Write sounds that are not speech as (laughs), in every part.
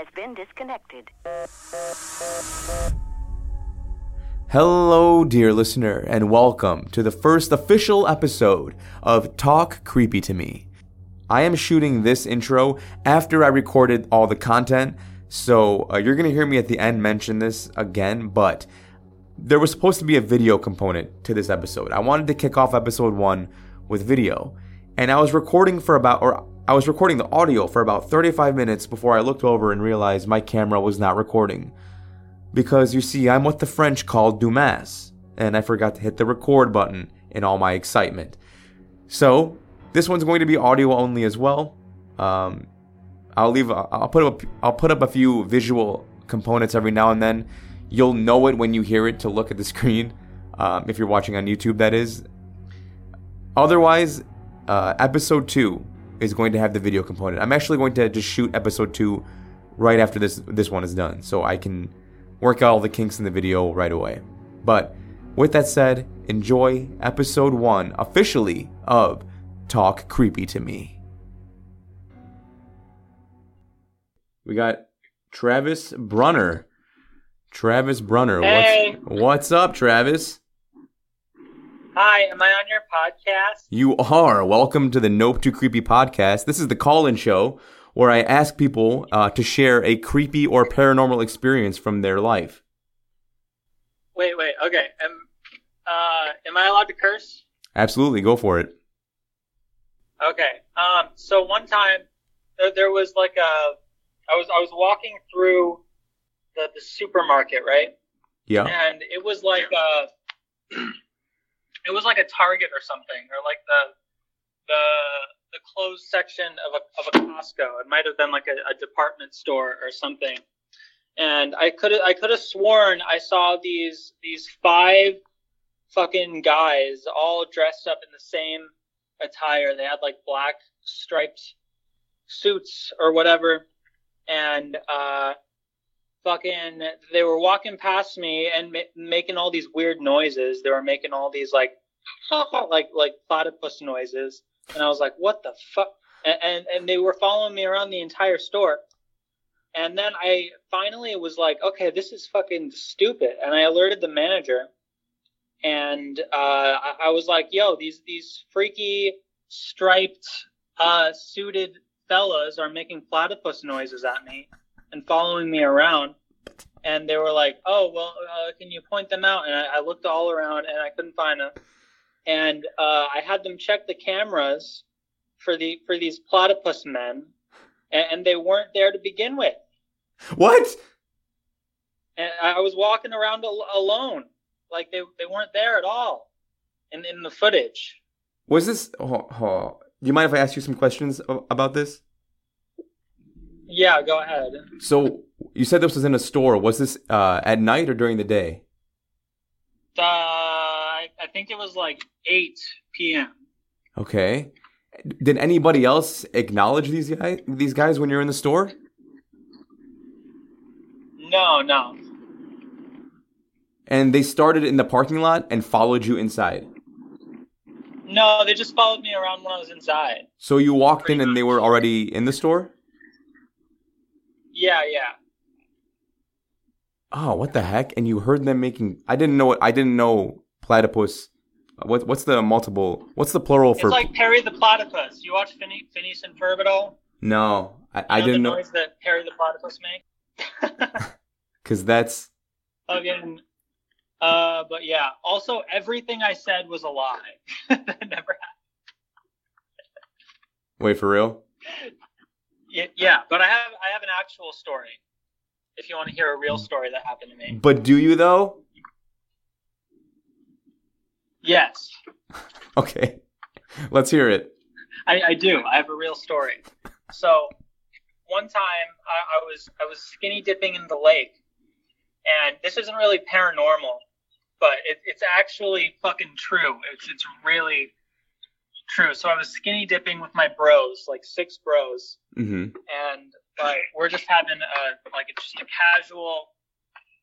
has been disconnected. Hello, dear listener, and welcome to the first official episode of Talk Creepy to Me. I am shooting this intro after I recorded all the content, so uh, you're gonna hear me at the end mention this again, but there was supposed to be a video component to this episode. I wanted to kick off episode one with video, and I was recording for about, or I was recording the audio for about 35 minutes before I looked over and realized my camera was not recording. Because you see, I'm what the French call Dumas, and I forgot to hit the record button in all my excitement. So, this one's going to be audio only as well. Um, I'll leave. I'll put up. I'll put up a few visual components every now and then. You'll know it when you hear it to look at the (laughs) screen. Um, if you're watching on YouTube, that is. Otherwise, uh, episode two is going to have the video component. I'm actually going to just shoot episode two right after this this one is done, so I can work out all the kinks in the video right away. But with that said, enjoy episode one officially of Talk Creepy to Me. We got Travis Brunner. Travis Brunner. Hey. What's what's up, Travis? Hi, am I on your podcast? You are. Welcome to the Nope Too Creepy podcast. This is the call in show where I ask people uh, to share a creepy or paranormal experience from their life. Wait, wait. Okay. Am uh am I allowed to curse? Absolutely, go for it. Okay. Um. So one time, there, there was like a, I was I was walking through the the supermarket, right? Yeah. And it was like a, it was like a Target or something, or like the the the closed section of a of a Costco. It might have been like a, a department store or something. And I could I could have sworn I saw these these five fucking guys all dressed up in the same attire. They had like black striped suits or whatever, and uh, fucking they were walking past me and ma- making all these weird noises. They were making all these like (laughs) like like platypus noises, and I was like, what the fuck? And, and and they were following me around the entire store. And then I finally was like, okay, this is fucking stupid. And I alerted the manager and uh, I, I was like, "Yo, these these freaky striped uh, suited fellas are making platypus noises at me and following me around." And they were like, "Oh, well, uh, can you point them out?" And I, I looked all around and I couldn't find them. And uh, I had them check the cameras for the for these platypus men, and, and they weren't there to begin with. What? And I was walking around al- alone like they they weren't there at all in in the footage. Was this? Oh, oh. Do you mind if I ask you some questions about this? Yeah, go ahead. So you said this was in a store. Was this uh, at night or during the day? Uh, I, I think it was like eight p.m. Okay. Did anybody else acknowledge these guys? These guys when you're in the store? No, no. And they started in the parking lot and followed you inside. No, they just followed me around when I was inside. So you walked in and they were already in the store? Yeah, yeah. Oh, what the heck? And you heard them making I didn't know what I didn't know platypus. What what's the multiple? What's the plural for It's like Perry the Platypus. You watch Phine- Phineas and Ferb at all? No, I, I didn't the know noise that Perry the Platypus make. (laughs) cuz that's Again, uh, but yeah. Also, everything I said was a lie. (laughs) that never happened. Wait for real? Yeah, yeah, but I have I have an actual story. If you want to hear a real story that happened to me. But do you though? Yes, (laughs) Okay. Let's hear it. I, I do. I have a real story. So one time I, I was I was skinny dipping in the lake, and this isn't really paranormal, but it, it's actually fucking true. It's it's really true. So I was skinny dipping with my bros, like six bros, Mhm. and like we're just having a like a, just a casual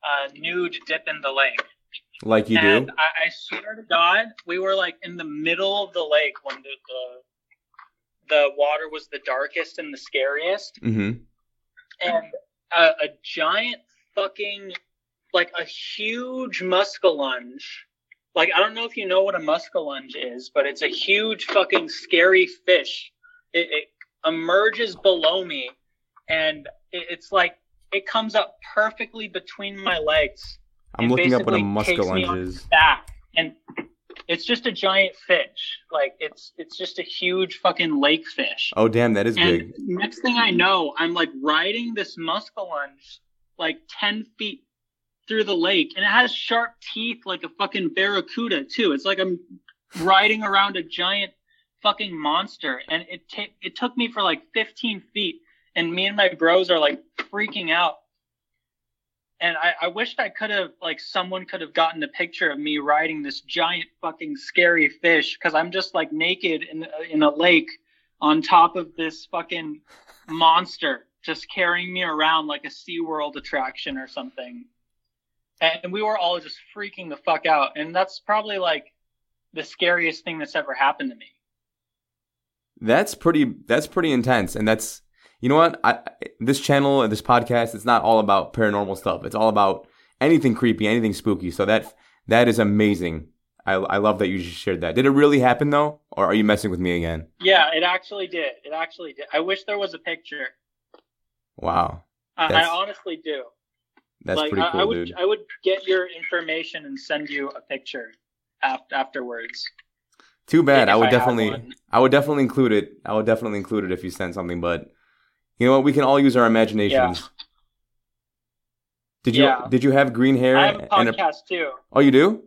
uh, nude dip in the lake. Like you and do? I, I swear to God, we were like in the middle of the lake when the, the the water was the darkest and the scariest. Mhm. and a, a giant fucking like a huge muskellunge. Like I don't know if you know what a muskellunge is, but it's a huge fucking scary fish. It, it emerges below me, and it, it's like it comes up perfectly between my legs. I'm and looking up what a basically takes me on muskellunge is. Back, and it's just a giant fish. Like it's it's just a huge fucking lake fish. Oh damn, that is And big. next thing I know, I'm like riding this muskellunge like 10 feet through the lake, and it has sharp teeth like a fucking barracuda, too. It's like I'm riding around a giant fucking monster, and it, ta- it took me for like 15 feet, and me and my bros are like freaking out. And I, I wished I could have, like, someone could have gotten a picture of me riding this giant fucking scary fish, because I'm just like naked in, uh, in a lake on top of this fucking monster just carrying me around like a SeaWorld attraction or something. And we were all just freaking the fuck out. And that's probably like the scariest thing that's ever happened to me. That's pretty. That's pretty intense, and that's you know what. I this channel and this podcast. It's not all about paranormal stuff. It's all about anything creepy, anything spooky. So that that is amazing. I I love that you just shared that. Did it really happen though, or are you messing with me again? Yeah, it actually did. It actually did. I wish there was a picture. Wow, I, I honestly do. That's like pretty I, cool, I would dude. I would get your information and send you a picture after, afterwards. Too bad. I would I definitely. I would definitely include it. I would definitely include it if you sent something. But you know what? We can all use our imaginations. Yeah. Did you Yeah. Did you have green hair? I have a and podcast too. oh, you do.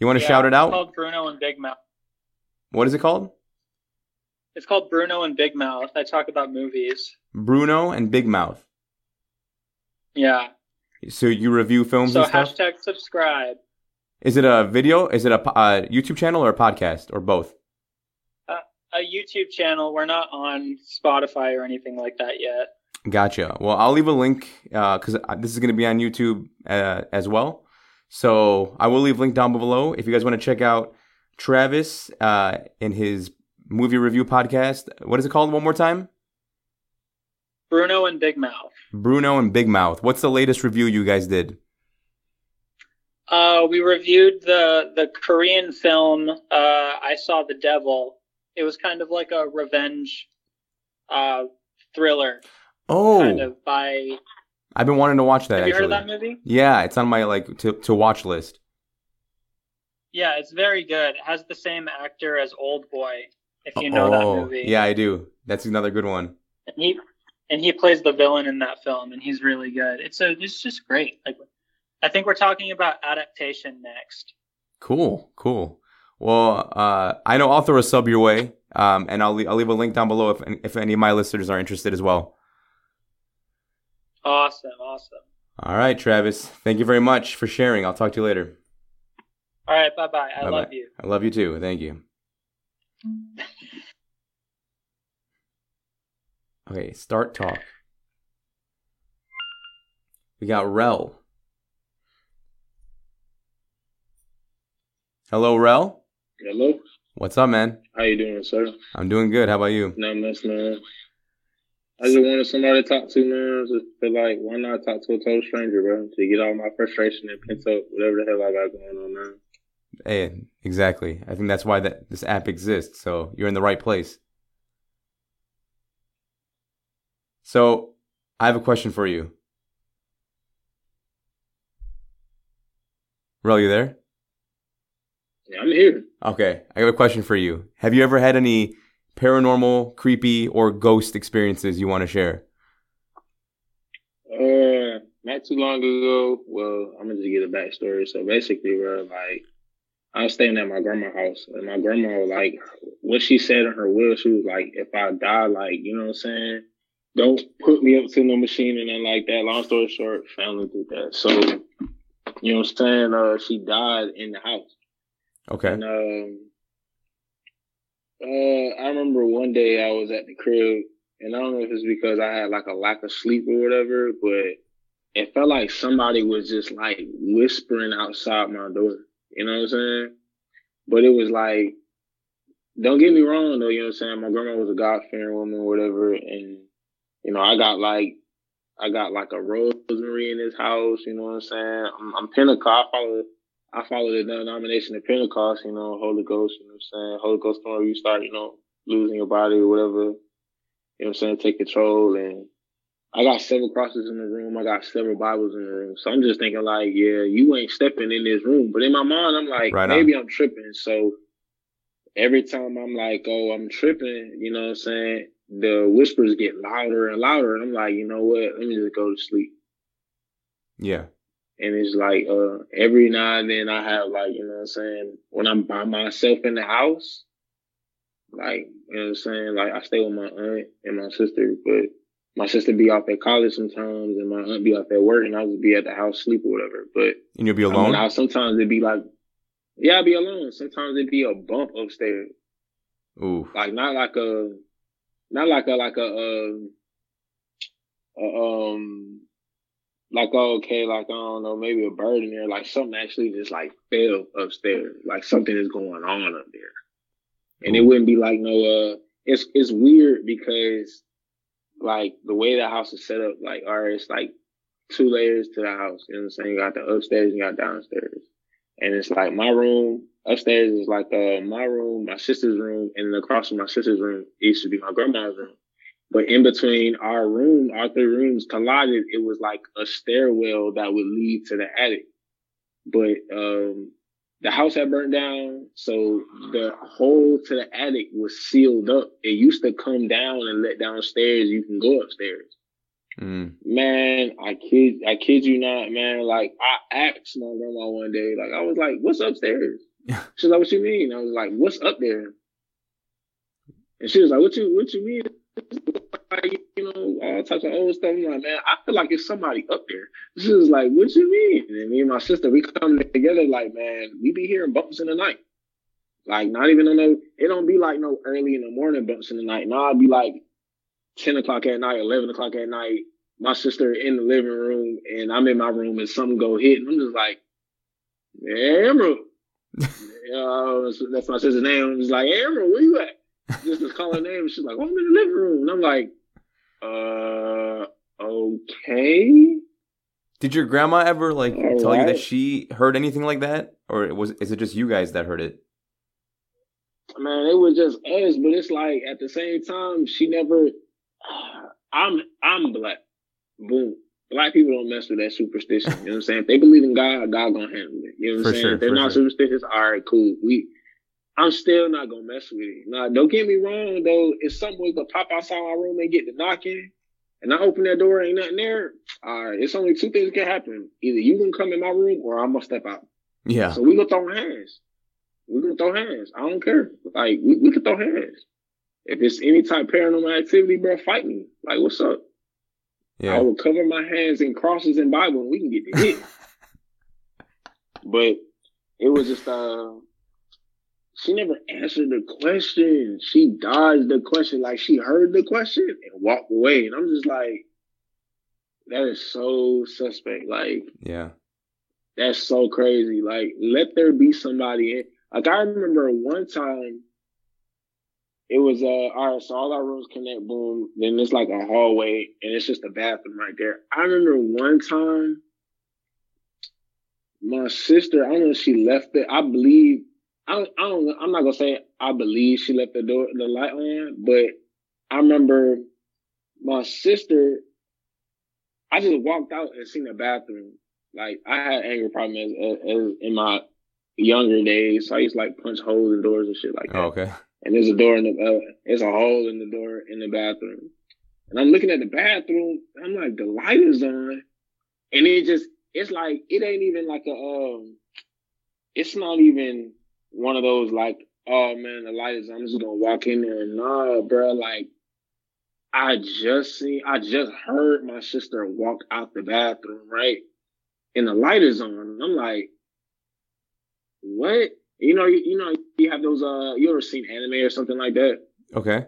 You want to Yeah, shout it it's out? called Bruno and Big Mouth. what is it called? It's called Bruno and Big Mouth. I talk about movies. Bruno and Big Mouth. Yeah. So you review films So and stuff. hashtag subscribe. Is it a video? Is it a uh, YouTube channel or a podcast or both? A YouTube channel. We're not on Spotify or anything like that yet. Gotcha. Well, I'll leave a link because this is going to be on YouTube uh, as well. So I will leave a link down below if you guys want to check out Travis uh, in his movie review podcast. What is it called? One more time. Bruno and Big Mouth. Bruno and Big Mouth. What's the latest review you guys did? Uh, we reviewed the the Korean film. Uh, I saw the Devil. It was kind of like a revenge uh, thriller, Oh, kind of by. I've been wanting to watch that. have you actually, heard of that movie? yeah, it's on my like to to watch list. Yeah, it's very good. It has the same actor as Old Boy, if you know oh, that movie. yeah, I do. That's another good one. and he and he plays the villain in that film, and he's really good. It's a it's just great. Like, I think we're talking about adaptation next. Cool, cool. Well, uh, I know I'll throw a sub your way, um, and I'll I'll leave a link down below if if any of my listeners are interested as well. Awesome, awesome. All right, Travis. Thank you very much for sharing. I'll talk to you later. All right, bye bye. I Bye-bye. love you. I love you too. Thank you. (laughs) Okay, start talk. We got Rell. Hello, Rell. Hello, What's up, man? how you doing, sir? I'm doing good. How about you? Not much, man. I just wanted somebody to talk to, man. Just feel like why not talk to a total stranger, bro? To get all my frustration and pent up whatever the hell I got going on now. Hey, eh, exactly. I think that's why that this app exists. So you're in the right place. So I have a question for you. Rell, you there? Yeah, I'm here. Okay, I got a question for you. Have you ever had any paranormal, creepy, or ghost experiences you want to share? Uh, not too long ago. Well, I'm gonna just get a backstory. So basically, bro, like I was staying at my grandma's house, and my grandma like, what she said in her will, she was like, if I die, like you know what I'm saying, don't put me up to no machine and nothing like that. Long story short, family did that. So you know what I'm saying? Uh, she died in the house. Okay. And um, uh, I remember one day I was at the crib, and I don't know if it's because I had like a lack of sleep or whatever, but it felt like somebody was just like whispering outside my door. You know what I'm saying? But it was like, don't get me wrong though. You know what I'm saying? My grandma was a God fearing woman or whatever, and you know, I got like I got like a rosemary in this house. You know what I'm saying? I'm, I'm Pentecost. I follow I follow the denomination of Pentecost. You know, Holy Ghost. You know what I'm saying? Holy Ghost, where you start, you know, losing your body or whatever. You know what I'm saying? Take control and I got several crosses in the room. I got several Bibles in the room. So I'm just thinking like, yeah, you ain't stepping in this room. But in my mind, I'm like, right maybe I'm tripping. So every time I'm like, oh, I'm tripping, you know what I'm saying? The whispers get louder and louder. And I'm like, you know what? Let me just go to sleep. Yeah. And it's like, uh, every now and then I have like, you know what I'm saying? When I'm by myself in the house, like, you know what I'm saying? Like I stay with my aunt and my sister, but my sister be off at college sometimes, and my aunt be off at work, and I would be at the house sleep or whatever. But and you'll be alone. I sometimes it'd be like, yeah, I'd be alone. Sometimes it'd be a bump upstairs. Ooh, like not like a, not like a like a, a um, like oh, okay, like I don't know, maybe a bird in there, like something actually just like fell upstairs, like something is going on up there, and it wouldn't be like no, uh, it's it's weird because like the way the house is set up, like, all right, it's like two layers to the house. You know what I'm saying? You got the upstairs, you got downstairs. And it's like my room upstairs is like uh, my room, my sister's room, and across from my sister's room used to be my grandma's room. But in between our room, our three rooms collided, it was like a stairwell that would lead to the attic. But um, the house had burnt down, so the hole to the attic was sealed up. It used to come down and let downstairs. You can go upstairs. Mm. Man, I kid, I kid you not, man. Like I asked my grandma one day, like I was like, "What's upstairs?" She's like, "What you mean?" I was like, "What's up there?" And she was like, "What you, what you mean?" like, you know, all types of old stuff. I'm like, man, I feel like it's somebody up there. She was like, what you mean? And me and my sister, we come together like, man, we be hearing bumps in the night. Like, not even on no, it don't be like no early in the morning bumps in the night. No, I'd be like 10 o'clock at night, 11 o'clock at night. My sister in the living room and I'm in my room and something go hit. And I'm just like, Emerald. Uh, that's my sister's name. Just like, Emerald, where you at? Just to call her name. She's like, oh, I'm in the living room. And I'm like, uh, okay. Did your grandma ever like All tell right. you that she heard anything like that, or was is it just you guys that heard it? Man, it was just us, but it's like at the same time she never. (sighs) I'm I'm black. Boom. Black people don't mess with that superstition. You know what I'm saying? If they believe in God, God gonna handle it. You know what I'm saying? Sure, if they're not sure. superstitious, all right, cool. We I'm still not gonna mess with it. Now, don't get me wrong though. If someone's gonna pop outside my room and get the knocking, and I open that door, ain't nothing there. All right, it's only two things can happen. Either you can come in my room, or I'm gonna step out. Yeah. So we gonna throw hands. We gonna throw hands. I don't care. Like we, we can throw hands. If it's any type of paranormal activity, bro, fight me. Like what's up? Yeah. I will cover my hands in crosses and Bible, and we can get the hit. (laughs) but it was just uh she never answered the question. She dodged the question like she heard the question and walked away. And I'm just like, that is so suspect. Like, yeah, that's so crazy. Like, let there be somebody in. Like, I remember one time it was, uh, all right, so all our rooms connect, boom. Then it's like a hallway and it's just a bathroom right there. I remember one time my sister, I don't know if she left it. I believe I don't, I don't, I'm not gonna say I believe she left the door, the light on, but I remember my sister. I just walked out and seen the bathroom. Like I had anger problems as, as, in my younger days, so I used to like punch holes in doors and shit like that. Oh, okay. And there's a door in the, uh, there's a hole in the door in the bathroom, and I'm looking at the bathroom. I'm like, the light is on, and it just, it's like it ain't even like a, um, it's not even one of those like, oh man, the light is. On. I'm just gonna walk in there. Nah, bro. Like, I just seen, I just heard my sister walk out the bathroom, right? And the light is on. I'm like, what? You know, you, you know, you have those. Uh, you ever seen anime or something like that? Okay.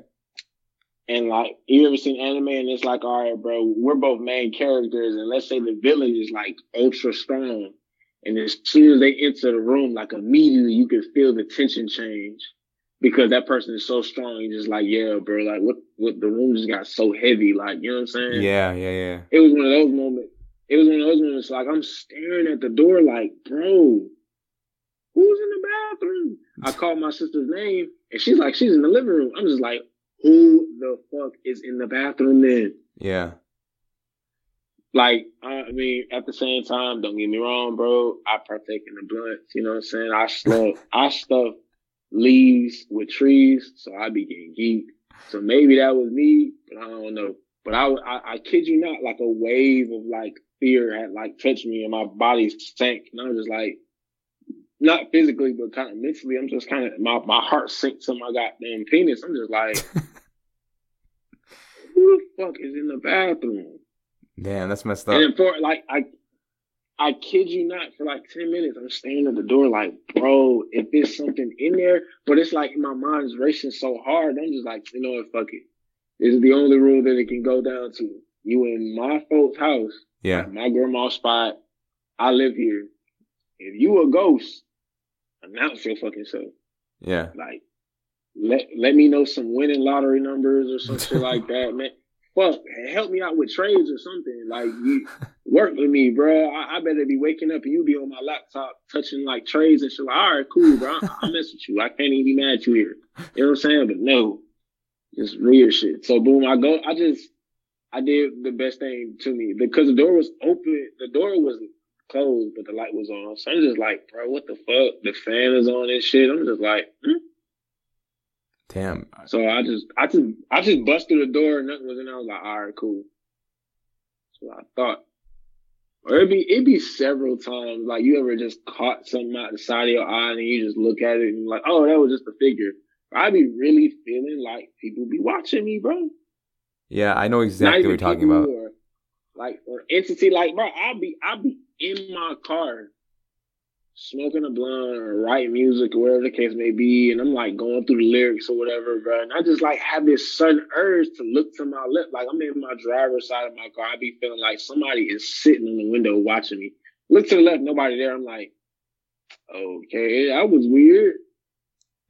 And like, you ever seen anime and it's like, all right, bro, we're both main characters, and let's say the villain is like ultra strong and as soon as they enter the room, like immediately you can feel the tension change because that person is so strong. You're just like, yeah, bro, like what, what the room just got so heavy, like you know what I'm saying? Yeah, yeah, yeah. It was one of those moments. It was one of those moments like I'm staring at the door, like, bro, who's in the bathroom? I called my sister's name, and she's like, she's in the living room. I'm just like, who the fuck is in the bathroom then? Yeah. Like, I mean, at the same time, don't get me wrong, bro. I partake in the blunts. You know what I'm saying? I stuff, I stuff leaves with trees, so I be getting geeked. So maybe that was me, but I don't know. But I, I, I kid you not, like a wave of like fear had like touched me and my body sank. And I was just like, not physically, but kind of mentally, I'm just kind of, my, my heart sinks to my goddamn penis. I'm just like, (laughs) who the fuck is in the bathroom? Damn, that's messed up. And for like, I, I kid you not, for like 10 minutes, I'm standing at the door like, bro, if there's something in there, but it's like my mind's racing so hard, I'm just like, you know what, fuck it. This is the only rule that it can go down to. You in my folks' house, Yeah. my grandma's spot. I live here. If you a ghost, announce your fucking self. Yeah. Like, let let me know some winning lottery numbers or some shit like (laughs) that, man. Fuck, help me out with trades or something. Like, you work with me, bro. I, I better be waking up and you be on my laptop touching like trades and shit. Like, all right, cool, bro. I, I mess with you. I can't even be mad at you here. You know what I'm saying? But no, just weird shit. So boom, I go. I just I did the best thing to me because the door was open. The door was closed, but the light was on. So I'm just like, bro, what the fuck? The fan is on and shit. I'm just like, hmm? Damn. so I just, I just, I just bust through the door and nothing was in. there. I was like, all right, cool. So I thought, or it'd be, it'd be several times. Like you ever just caught something out the side of your eye and you just look at it and like, oh, that was just a figure. I'd be really feeling like people be watching me, bro. Yeah, I know exactly what you're talking about. Or, like or entity, like bro, I'll be I'll be in my car smoking a blunt or writing music or whatever the case may be, and I'm like going through the lyrics or whatever, bro. And I just like have this sudden urge to look to my left, like I'm in my driver's side of my car. I be feeling like somebody is sitting in the window watching me. Look to the left, nobody there. I'm like, okay, that was weird.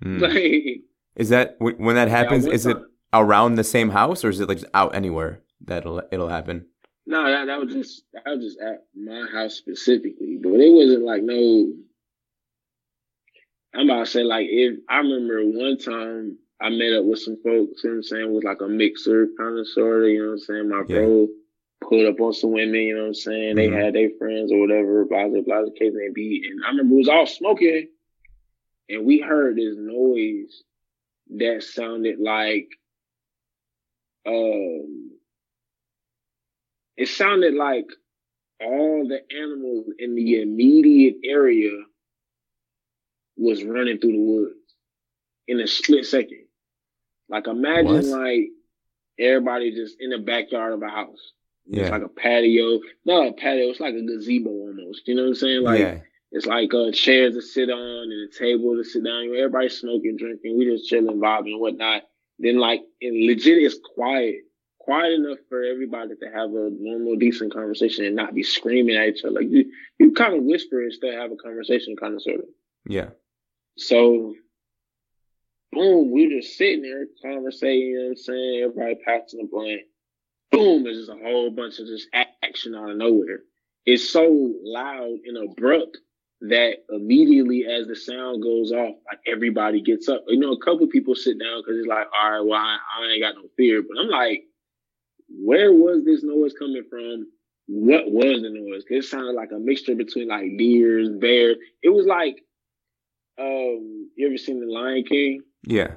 Mm. (laughs) Like, Is that when that happens? one is it around the same house, or is it like out anywhere that it'll it'll happen? No, that that was just that was just at my house specifically, but it wasn't like no. I'm about to say like if I remember one time I met up with some folks, you know what I'm saying, with like a mixer kind of sort of, you know what I'm saying. My Yeah. bro pulled up on some women, you know what I'm saying. They had their friends or whatever, blah blah blah, the case may be. And I remember it was all smoking, and we heard this noise that sounded like um it sounded like all the animals in the immediate area was running through the woods in a split second. Like imagine What? like everybody just in the backyard of a house. Yeah. It's like a patio. Not a patio, it's like a gazebo almost. You know what I'm saying? Like yeah. it's like uh, chairs to sit on and a table to sit down. Everybody's smoking, drinking. We just chilling, vibing, and whatnot. Then like, and legit, it's quiet, quiet enough for everybody to have a normal, decent conversation and not be screaming at each other. Like you, you kind of whisper and still have a conversation, kind of sort of. Yeah. So, boom, we were just sitting there conversating. You know what I'm saying? Everybody passing the blunt. Boom, there's just a whole bunch of just action out of nowhere. It's so loud and abrupt that immediately as the sound goes off, like everybody gets up. You know, a couple people sit down because it's like, all right, well, I, I ain't got no fear. But I'm like, where was this noise coming from? What was the noise? it sounded like a mixture between like deers, bears. It was like, um, you ever seen The Lion King? Yeah.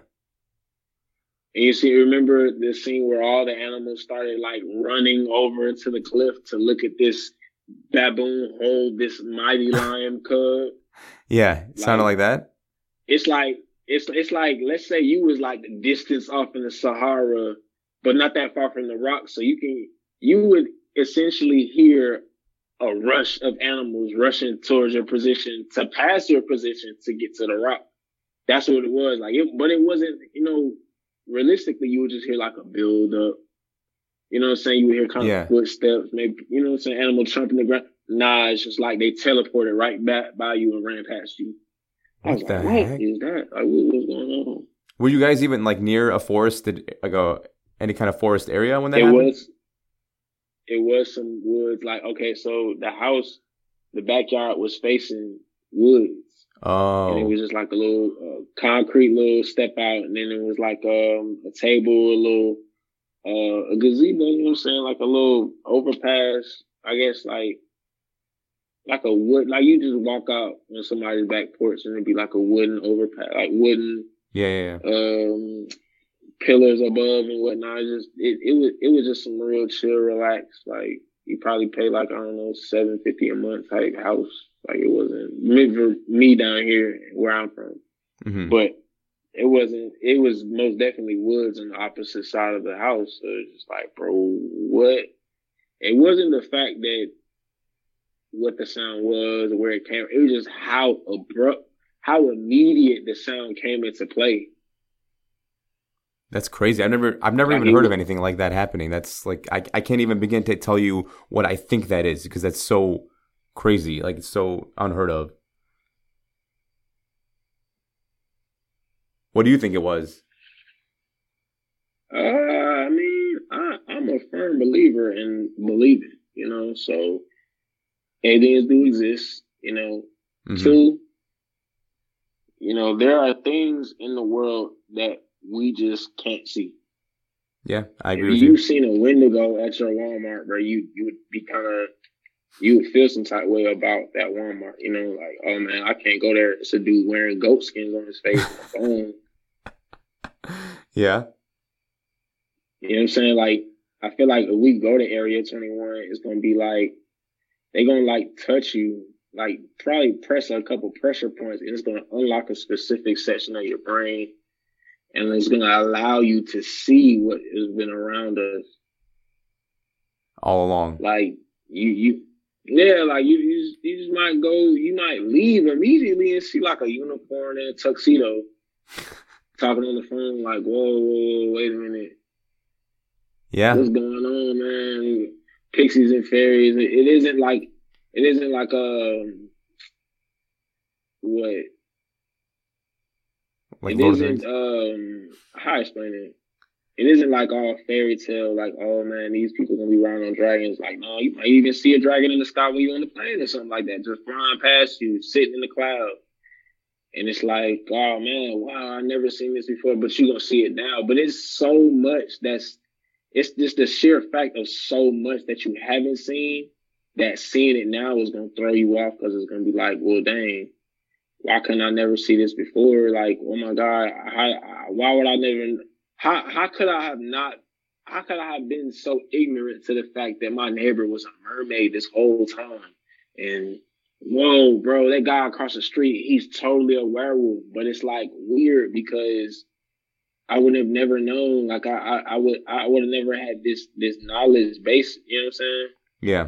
And you see, remember the scene where all the animals started like running over into the cliff to look at this baboon hold this mighty (laughs) lion cub. Yeah. It sounded like that. It's like it's it's like let's say you was like the distance off in the Sahara, but not that far from the rock, so you can you would essentially hear a rush of animals rushing towards your position to pass your position to get to the rock. That's what it was like. It, but it wasn't, you know, realistically, you would just hear like a build up. You know what I'm saying? You would hear kind Yeah. of footsteps, maybe, you know what I'm saying? Animal trumping the ground. Nah, it's just like they teleported right back by you and ran past you. I What the like, heck? is that? Like, what was going on? Were you guys even like near a forested, like a any kind of forest area when that it happened? was it was some woods like okay so the house the backyard was facing woods oh, and it was just like a little uh, concrete little step out and then it was like um, a table a little uh, a gazebo you know what i'm saying like a little overpass i guess like like a wood like you just walk out on somebody's back porch and it'd be like a wooden overpass like wooden yeah, yeah, yeah. um pillars above and whatnot. It just it, it was it was just some real chill, relax. Like you probably pay like I don't know seven fifty a month type house. Like it wasn't me for me down here where I'm from, hmm but it wasn't. It was most definitely woods on the opposite side of the house. So it's just like, bro, what? It wasn't the fact that what the sound was or where it came. It was just how abrupt, how immediate the sound came into play. That's crazy. I've never, I've never even heard of anything like that happening. That's like, I, I can't even begin to tell you what I think that is because that's so crazy. Like it's so unheard of. What do you think it was? Uh, I mean, I, I'm a firm believer in believing, you know, so aliens do exist, you know. Mhm. Two, you know, there are things in the world that we just can't see. Yeah, I agree if you've you. seen a Wendigo at your Walmart, bro, you you would be kind of you would feel some type way about that Walmart. You know, like oh man, I can't go there. It's a dude wearing goat skins on his face, (laughs) phone. Yeah, You know what I'm saying? Like, I feel like if we go to Area 21, it's gonna be like they gonna like touch you, like probably press a couple pressure points, and it's gonna unlock a specific section of your brain, and it's gonna allow you to see what has been around us. all along. Like you, you, yeah, like you, you, just, you just might go, you might leave immediately and see like a unicorn in a tuxedo, (laughs) talking on the phone, like, whoa, whoa, whoa wait a minute. Yeah, what's going on, man? Pixies and fairies. It, it isn't like it isn't like um what like it Lord of the isn't um how I explain it. It isn't like all fairy tale, like, oh man, these people gonna be riding on dragons. Like, no, you might even see a dragon in the sky when you're on the plane or something like that, just flying past you, sitting in the cloud. And it's like, oh man, wow, I never seen this before, but you're gonna see it now. But it's so much that's it's just the sheer fact of so much that you haven't seen that seeing it now is gonna throw you off because it's gonna be like, well, dang, why couldn't I never see this before? Like, oh my god, how, why would I never? How how could I have not? How could I have been so ignorant to the fact that my neighbor was a mermaid this whole time? And whoa, bro, that guy across the street, he's totally a werewolf. But it's like weird because I would have never known. Like I, I, I would, I would have never had this this knowledge base. You know what I'm saying? Yeah.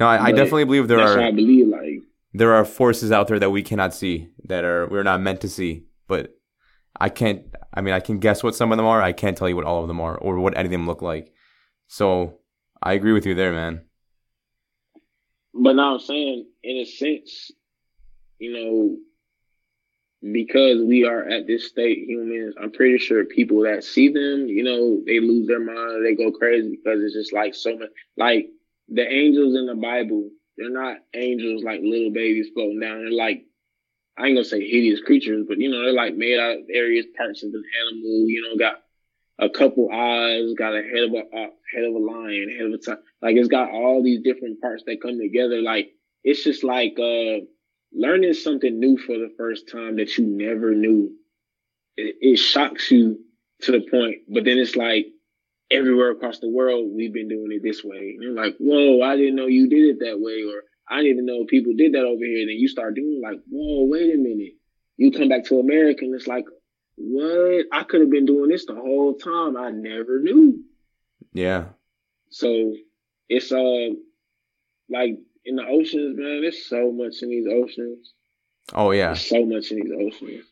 No, I, I definitely believe there That's are I believe. Like, there are forces out there that we cannot see that are we're not meant to see. But I can't. I mean, I can guess what some of them are. I can't tell you what all of them are or what any of them look like. So I agree with you there, man. but now I'm saying, in a sense, you know, because we are at this state, humans, I'm pretty sure people that see them, you know, they lose their mind, they go crazy because it's just like so much. Like the angels in the Bible, they're not angels like little babies floating down. They're like, I ain't gonna say hideous creatures, but you know, they're like made out of various parts of an animal. You know, got a couple eyes, got a head of a uh, head of a lion, head of a like it's got all these different parts that come together. Like it's just like uh learning something new for the first time that you never knew. It, it shocks you to the point, but then it's like everywhere across the world we've been doing it this way. And you're like, whoa, I didn't know you did it that way, or I didn't know people did that over here. And then you start doing like, whoa, wait a minute. You come back to America and it's like, what? I could have been doing this the whole time. I never knew. Yeah. So it's uh like in the oceans, man. There's so much in these oceans. Oh yeah. There's so much in these oceans.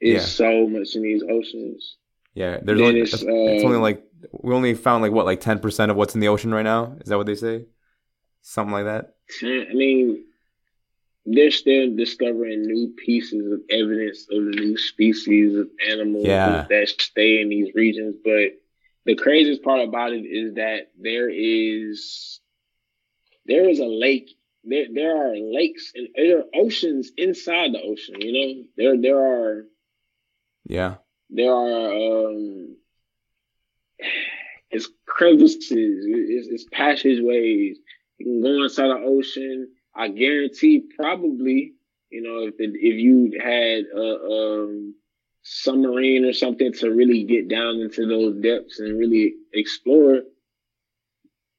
It's Yeah. so much in these oceans. Yeah. There's only it's, it's, it's only uh, like we only found like what like ten percent of what's in the ocean right now. Is that what they say? Something like that. I mean, they're still discovering new pieces of evidence of new species of animals Yeah. that stay in these regions. But the craziest part about it is that there is there is a lake. There there are lakes and there are oceans inside the ocean. You know, there there are Yeah. there are um it's crevices, it's, it's passageways. You can go inside the ocean. I guarantee, probably, you know, if it, if you had a um, submarine or something to really get down into those depths and really explore,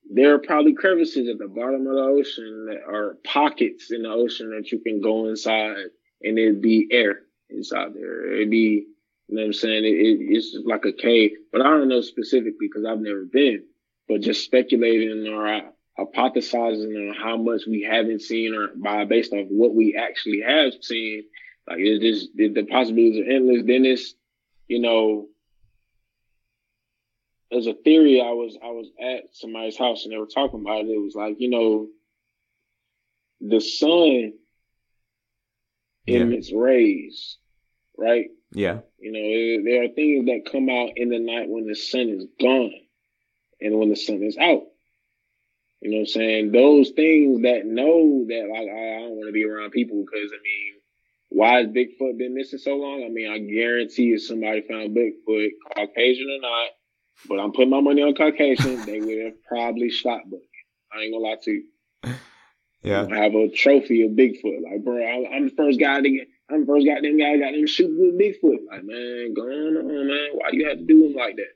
there are probably crevices at the bottom of the ocean that are pockets in the ocean that you can go inside, and it'd be air inside there. It'd be you know what I'm saying? It, it, it's like a cave, but I don't know specifically because I've never been. But just speculating or uh, hypothesizing on how much we haven't seen, or by based off what we actually have seen, like is just the, the possibilities are endless. Then it's, you know, there's a theory. I was I was at somebody's house and they were talking about it. It was like you know, the sun Yeah. emits rays, right? Yeah. You know, there- are things that come out in the night when the sun is gone and when the sun is out. You know what I'm saying? Those things that know that like I don't want to be around people because I mean, why has Bigfoot been missing so long? I mean, I guarantee if somebody found Bigfoot, Caucasian or not, but I'm putting my money on Caucasian, (laughs) they would have probably shot Bigfoot. I ain't gonna lie to you. Yeah. I have a trophy of Bigfoot. Like, bro, I'm the first guy to get, I'm the first goddamn guy got them shooting with Bigfoot. Like, man, go on, man. Why you had to do him like that?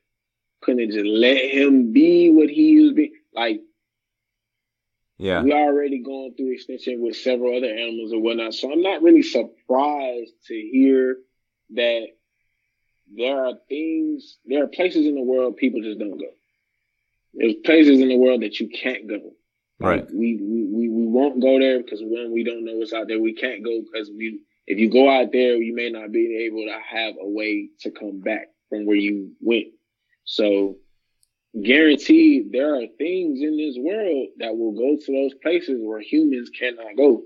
Couldn't have just let him be what he was being. Like, Yeah. we already going through extinction with several other animals and whatnot. So I'm not really surprised to hear that there are things, there are places in the world people just don't go. There's places in the world that you can't go. Right. Like, we, we, we, we won't go there because one, we don't know what's out there. We can't go because we, if you go out there, you may not be able to have a way to come back from where you went. So guaranteed there are things in this world that will go to those places where humans cannot go.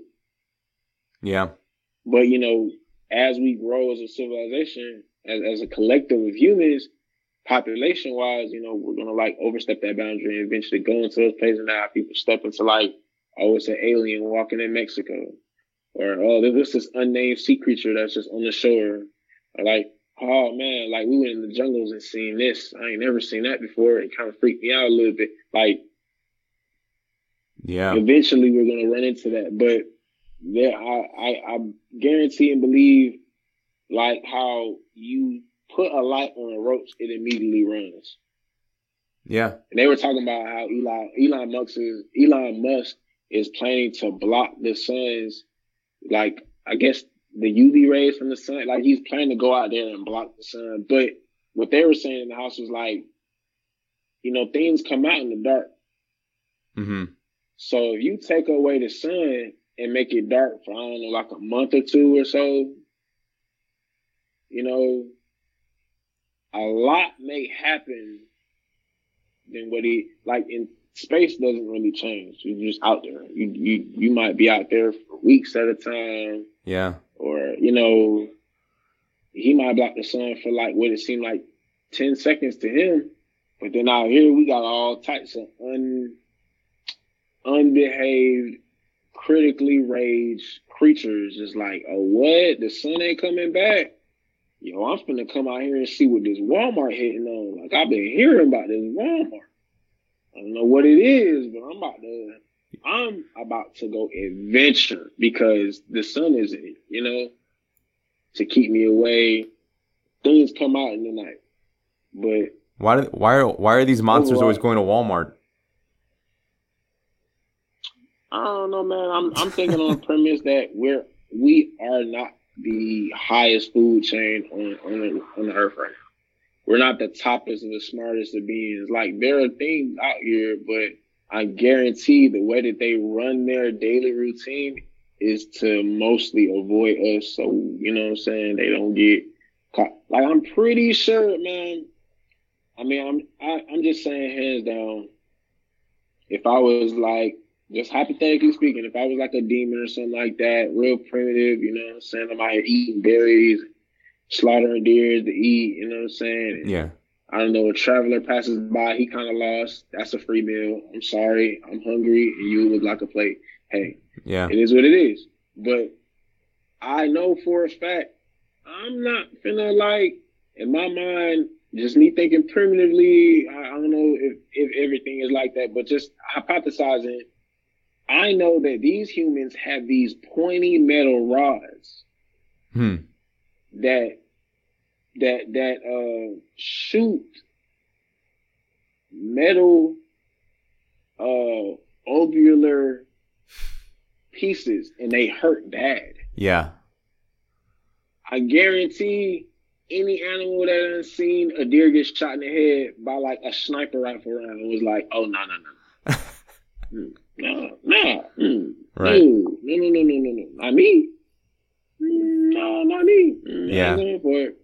Yeah. But you know, as we grow as a civilization, as, as a collective of humans, population wise, you know, we're gonna like overstep that boundary and eventually go into those places now. People step into like, oh, it's an alien walking in Mexico. Or oh, there's this unnamed sea creature that's just on the shore. Or like, oh man, like we went in the jungles and seen this. I ain't never seen that before. It kind of freaked me out a little bit. Like Yeah. eventually we're gonna run into that. But there, I, I, I guarantee and believe, like how you put a light on a roach, it immediately runs. Yeah. And they were talking about how Elon, Elon Musk is, Elon Musk is planning to block the sun's, like I guess the UV rays from the sun. Like he's planning to go out there and block the sun. But what they were saying in the house was like, you know, things come out in the dark. Mm-hmm. So if you take away the sun and make it dark for I don't know, like a month or two or so, you know, a lot may happen than what he like in space doesn't really change. You're just out there. You you you might be out there for weeks at a time, Yeah. or you know, he might block the sun for like what it seemed like ten seconds to him. But then out here we got all types of un unbehaved, critically raged creatures. Just like, oh what? The sun ain't coming back. Yo, I'm finna come out here and see what this Walmart hitting on. Like I've been hearing about this Walmart. I don't know what it is, but I'm about to I'm about to go adventure because the sun isn't, you know, to keep me away. Things come out in the night. But Why? Do, why are Why are these monsters always going to Walmart? I don't know, man. I'm I'm thinking on the premise that we're we are not the highest food chain on on the, on the earth right now. We're not the toppest and the smartest of beings. Like there are things out here, but I guarantee the way that they run their daily routine is to mostly avoid us. So you know what I'm saying? They don't get caught. Like I'm pretty sure, man. I mean, I'm I, I'm just saying hands down. If I was like just hypothetically speaking, if I was like a demon or something like that, real primitive, you know what I'm saying? I'm out here eating berries, slaughtering deer to eat, you know what I'm saying? Yeah. I don't know, a traveler passes by, he kind of lost. That's a free meal. I'm sorry, I'm hungry, and you look like a plate. Hey, Yeah. it is what it is. But I know for a fact, I'm not finna like, in my mind, just me thinking primitively, I, I don't know if, if everything is like that, but just hypothesizing, I know that these humans have these pointy metal rods Hmm. That that that uh shoot metal uh ovular pieces and they hurt bad. Yeah. I guarantee any animal that has seen a deer get shot in the head by like a sniper rifle round was like, oh no no no. (laughs) Mm, No, no, mm, Right. no, no, no, no, no, no, no, not me. No, not me. Yeah. I'm going.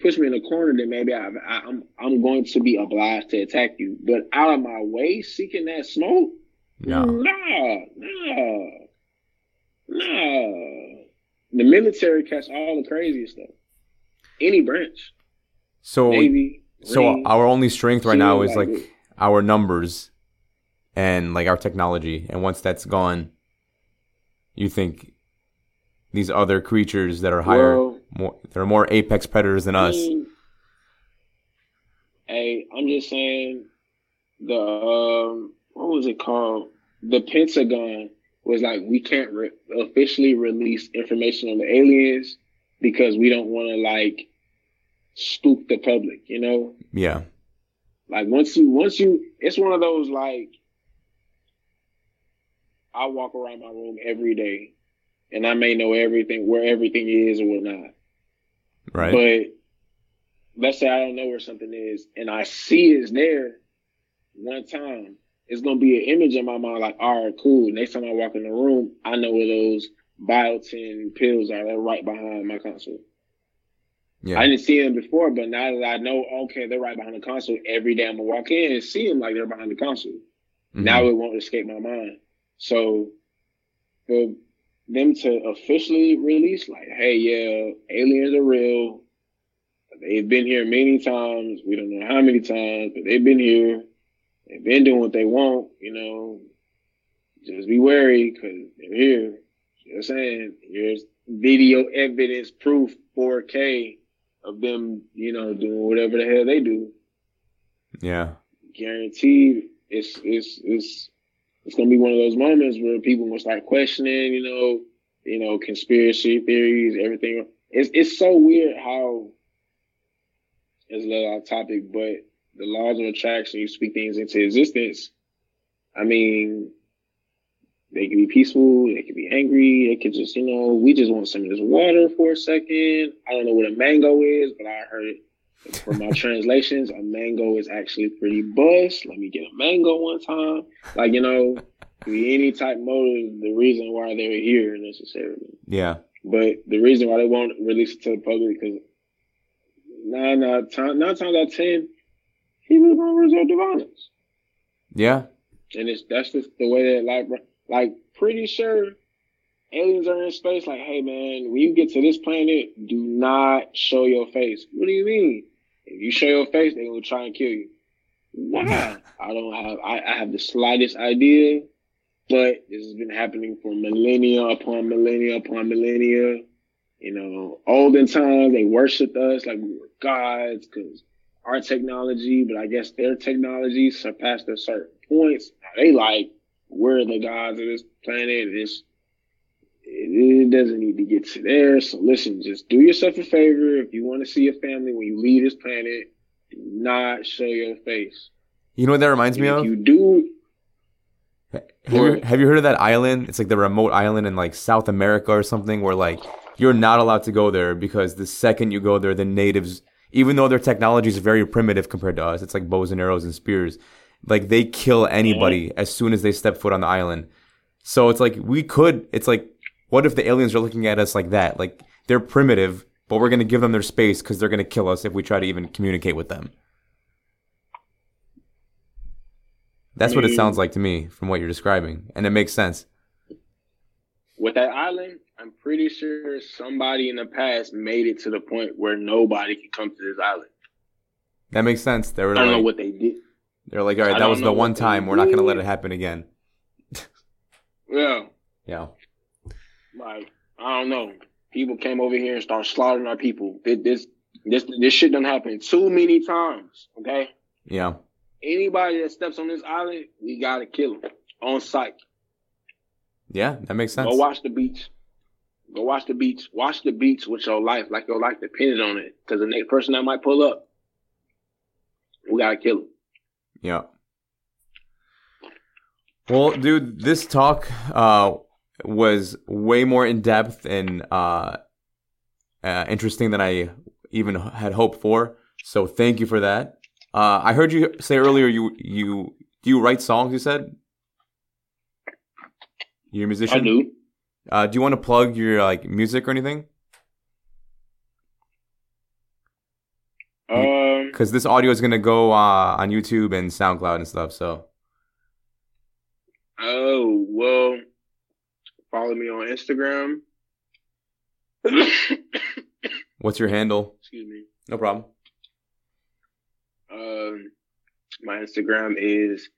Push me in a corner, then maybe I, I, I'm I'm going to be obliged to attack you. But out of my way, seeking that smoke, No. Nah, nah, nah. The military catch all the craziest stuff. Any branch, So Navy. so Marines. our only strength right now is like like it. our numbers and like our technology. And once that's gone, you think these other creatures that are higher, Well- more, they're more apex predators than us. Mm. Hey, I'm just saying the um, what was it called? The Pentagon was like, we can't re- officially release information on the aliens because we don't want to like spook the public, you know? Yeah. Like once you once you it's one of those like I walk around my room every day and I may know everything where everything is or whatnot. Right. But let's say I don't know where something is and I see it's there one time, it's gonna be an image in my mind like, all right, cool. Next time I walk in the room, I know where those biotin pills are. They're right behind my console. yeah. I didn't see them before, but now that I know, okay, they're right behind the console. Every day I'm gonna walk in and see them like they're behind the console. Mhm. Now it won't escape my mind. So for them to officially release, like, hey, yeah, aliens are real. They've been here many times. We don't know how many times, but they've been here. They've been doing what they want. You know, just be wary because they're here. You know I'm saying? Here's video evidence, proof, 4K of them, you know, doing whatever the hell they do yeah. guaranteed it's it's it's it's gonna be one of those moments where people will start questioning, you know, you know, conspiracy theories, everything. It's it's so weird how it's a little off topic, but the laws of attraction, you speak things into existence. I mean, they can be peaceful, they can be angry, they could just, you know, we just want some of this water for a second. I don't know what a mango is, but I heard it from my translations, a mango is actually pretty bust. Let me get a mango one time. Like, you know, any type motive, the reason why they're here necessarily. Yeah. But the reason why they won't release it to the public because nine, nine, time, nine times out of ten, he was gonna resort to violence. Yeah. And it's that's just the way that like like pretty sure aliens are in space like, hey man, when you get to this planet, do not show your face. What do you mean? If you show your face, they're gonna try and kill you. Why? (laughs) I don't have I, I have the slightest idea, but this has been happening for millennia upon millennia upon millennia. You know, olden times they worshipped us like we were gods because our technology, but I guess their technology surpassed a certain points. Now they like we're the gods of this planet. It's it, doesn't need to get to there. So listen, just do yourself a favor. If you want to see your family when you leave this planet, do not show your face. You know what that reminds And me of? you do, Have you, have you heard of that island? It's like the remote island in like South America or something where like you're not allowed to go there because the second you go there, the natives, even though their technology is very primitive compared to us, it's like bows and arrows and spears. Like they kill anybody mm-hmm. as soon as they step foot on the island. So it's like we could, it's like, what if the aliens are looking at us like that? Like they're primitive, but we're going to give them their space because they're going to kill us if we try to even communicate with them. That's what it sounds like to me from what you're describing, and it makes sense. With that island, I'm pretty sure somebody in the past made it to the point where nobody could come to this island. That makes sense. They were I don't know like, what they did. they're like, all right, I that was the one time. We're not gonna let it happen again. (laughs) Yeah, Yeah. Like I don't know. People came over here and started slaughtering our people. This this this, this shit done happened too many times. Okay, Yeah. anybody that steps on this island, we gotta kill them on sight. Yeah. That makes sense. Go watch the beach. Go watch the beach. Watch the beach with your life, like your life depended on it. Because the next person that might pull up, we gotta kill him. Yeah. Well, dude, this talk uh, was way more in depth and uh, uh, interesting than I even had hoped for. So thank you for that. Uh, I heard you say earlier you you do you write songs? You said you're a musician. I do. Uh, do you want to plug your like music or anything? Um, Because this audio is gonna go uh, on YouTube and SoundCloud and stuff. So oh well, follow me on Instagram. (coughs) what's your handle? Excuse me. No problem. Um, my Instagram is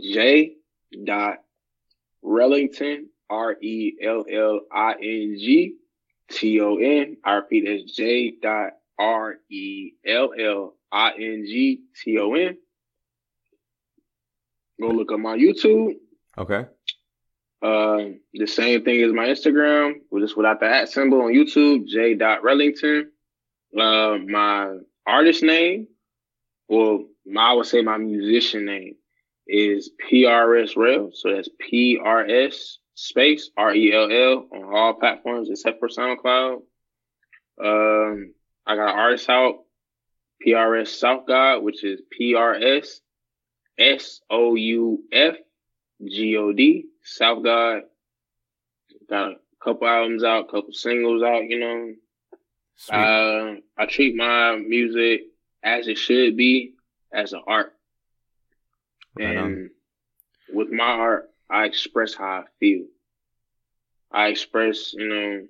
j dot Rellington R E L L I N G T O N. I repeat, that's j dot R E L L I N G T O N. Go look up my YouTube. Okay. Uh, the same thing as my Instagram, just without the at symbol on YouTube, J. Rellington. Uh, my artist name, well, my, I would say my musician name is PRS Rell. So that's PRS space R E L L on all platforms except for SoundCloud. Um, I got an artist out, PRS South God, which is PRS S O U F G O D, South God. Got a couple albums out, couple singles out, you know. Sweet. Uh, I treat my music as it should be, as an art. Right on. and with my art, I express how I feel. I express, you know,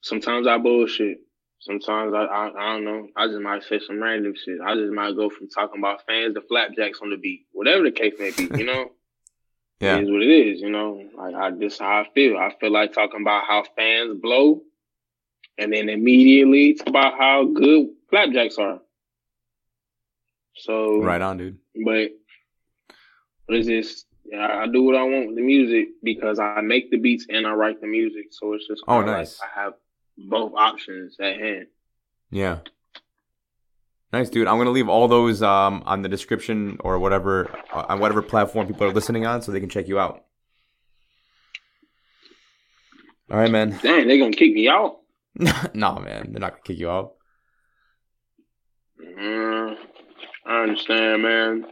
sometimes I bullshit. Sometimes I, I, I don't know. I just might say some random shit. I just might go from talking about fans to flapjacks on the beat, whatever the case may be, you (laughs) know? Yeah. It is what it is, you know. Like I this how I feel. I feel like talking about how fans blow, and then immediately talk about how good flapjacks are. So Right on, dude. but it's just I I do what I want with the music because I make the beats and I write the music. So it's just Oh, kinda like nice. I have both options at hand. Yeah. Nice, dude. I'm gonna leave all those um on the description or whatever uh, on whatever platform people are listening on, so they can check you out. All right, man. Dang, they gonna kick me out. (laughs) no, man. They're not gonna kick you out. Uh, I understand, man.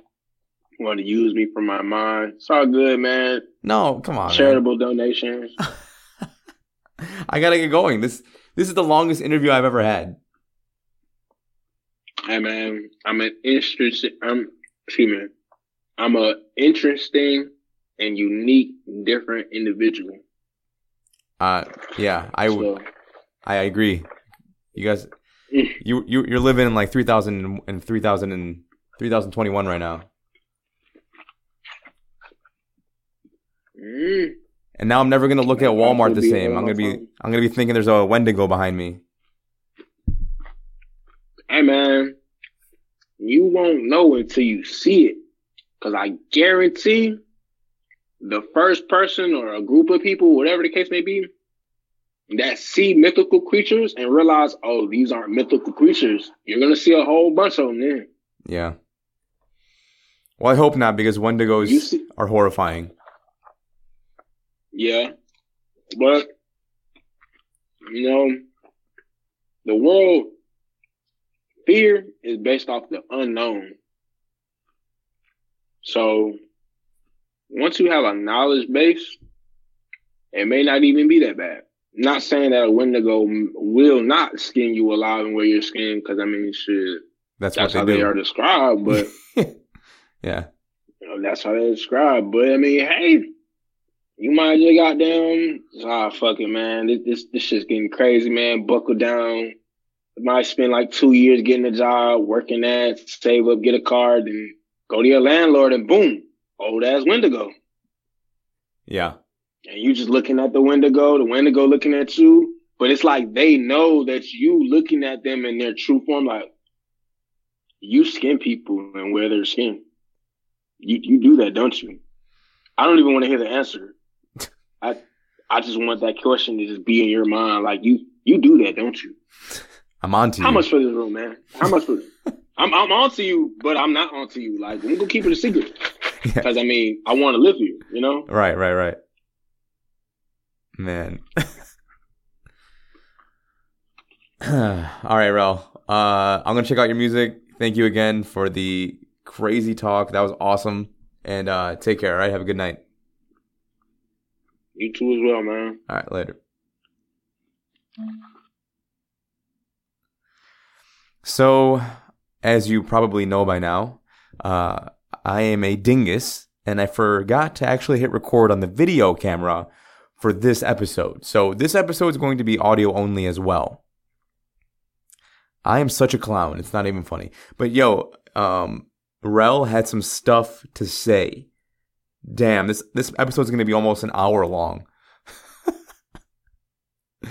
Want to use me for my mind? It's all good, man. No, come on. man. Charitable donations. (laughs) I gotta get going. This this is the longest interview I've ever had. Hey man, I'm an interesting. I'm excuse me. I'm a interesting and unique, different individual. Uh, yeah, I So, I agree. You guys, Mm. you you you're living in like 3000 and 3000 and 3021 right now. mm, And now I'm never gonna look at Walmart the same. I'm gonna be. I'm gonna be thinking there's a Wendigo behind me. Hey man, you won't know until you see it, because I guarantee the first person or a group of people, whatever the case may be, that see mythical creatures and realize, oh, these aren't mythical creatures. You're gonna see a whole bunch of them then. Yeah. Well, I hope not because Wendigos see- are horrifying. Yeah. But, you know, the world, fear is based off the unknown. So, once you have a knowledge base, it may not even be that bad. Not saying that a Wendigo will not skin you alive and wear your skin, because I mean, shit, That's, that's what how they they are described. But (laughs) yeah. That's how they describe. But I mean, hey, you might just got down. Ah, fuck it, man. This this this shit's getting crazy, man. Buckle down. Might spend like two years getting a job, working that, save up, get a car, then go to your landlord, and boom, old ass Wendigo. Yeah. And you just looking at the Wendigo, the Wendigo looking at you. But it's like they know that you looking at them in their true form, like you skin people and wear their skin. You you do that, don't you? I don't even want to hear the answer. (laughs) I I just want that question to just be in your mind. Like you you do that, don't you? I'm on to you. How much for this room, man? How much for this? (laughs) I'm I'm on to you, but I'm not on to you. Like we gonna keep it a secret. Yeah. Because I mean, I want to live here, you know? Right, right, right. Man. (laughs) All right, Rell. Uh, I'm gonna check out your music. Thank you again for the crazy talk. That was awesome. And uh, take care. All right. Have a good night. You too as well, man. All right. Later. So, as you probably know by now, uh, I am a dingus, and I forgot to actually hit record on the video camera for this episode. So, this episode is going to be audio only as well. I am such a clown. It's not even funny. But yo, um, Rell had some stuff to say. Damn, this this episode's going to be almost an hour long. (laughs)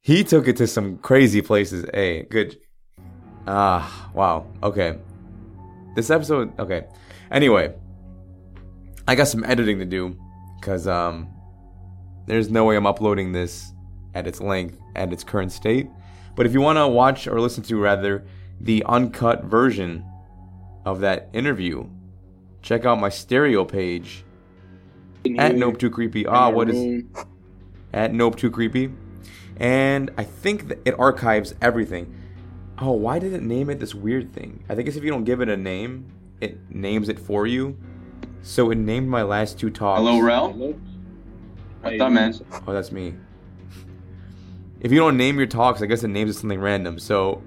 he took it to some crazy places. Hey, good. Ah, wow. Okay. This episode, okay. Anyway, I got some editing to do cuz um there's no way I'm uploading this at its length at its current state. But if you want to watch or listen to rather the uncut version of that interview, check out my stereo page at Nope Too Creepy. Ah, what is at Nope Too Creepy? And I think that it archives everything. Oh, why did it name it this weird thing? I think it's if you don't give it a name, it names it for you. So it named my last two talks. Hello, Rell. What's up, man? Oh, that's me. If you don't name your talks, I guess it names it something random. So,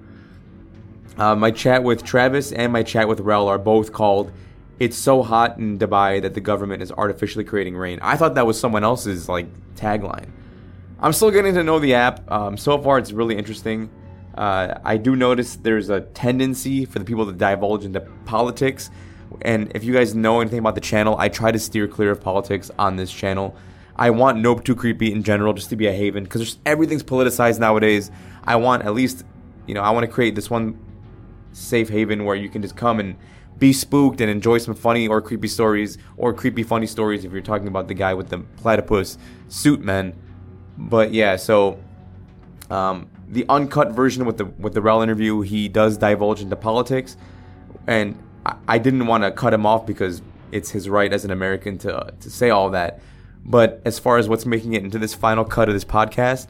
uh, my chat with Travis and my chat with Rell are both called "It's so hot in Dubai that the government is artificially creating rain." I thought that was someone else's like tagline. I'm still getting to know the app. Um, so far, it's really interesting. Uh, I do notice there's a tendency for the people to divulge into politics. And if you guys know anything about the channel, I try to steer clear of politics on this channel. I want Nope Too Creepy in general just to be a haven because everything's politicized nowadays. I want at least, you know, I want to create this one safe haven where you can just come and be spooked and enjoy some funny or creepy stories or creepy funny stories if you're talking about the guy with the platypus suit, man. But yeah, so um, the uncut version with the with the Rell interview, he does divulge into politics, and I, I didn't want to cut him off because it's his right as an American to to say all that. But as far as what's making it into this final cut of this podcast,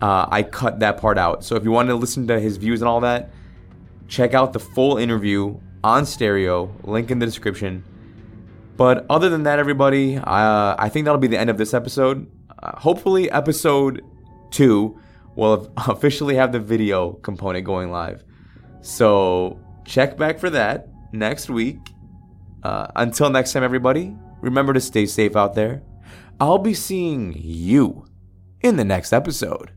uh, I cut that part out. So if you want to listen to his views and all that, check out the full interview on stereo. Link in the description. But other than that, everybody, uh, I think that'll be the end of this episode. Uh, hopefully, episode two will (laughs) officially have the video component going live. So check back for that next week. Uh, until next time, everybody, remember to stay safe out there. I'll be seeing you in the next episode.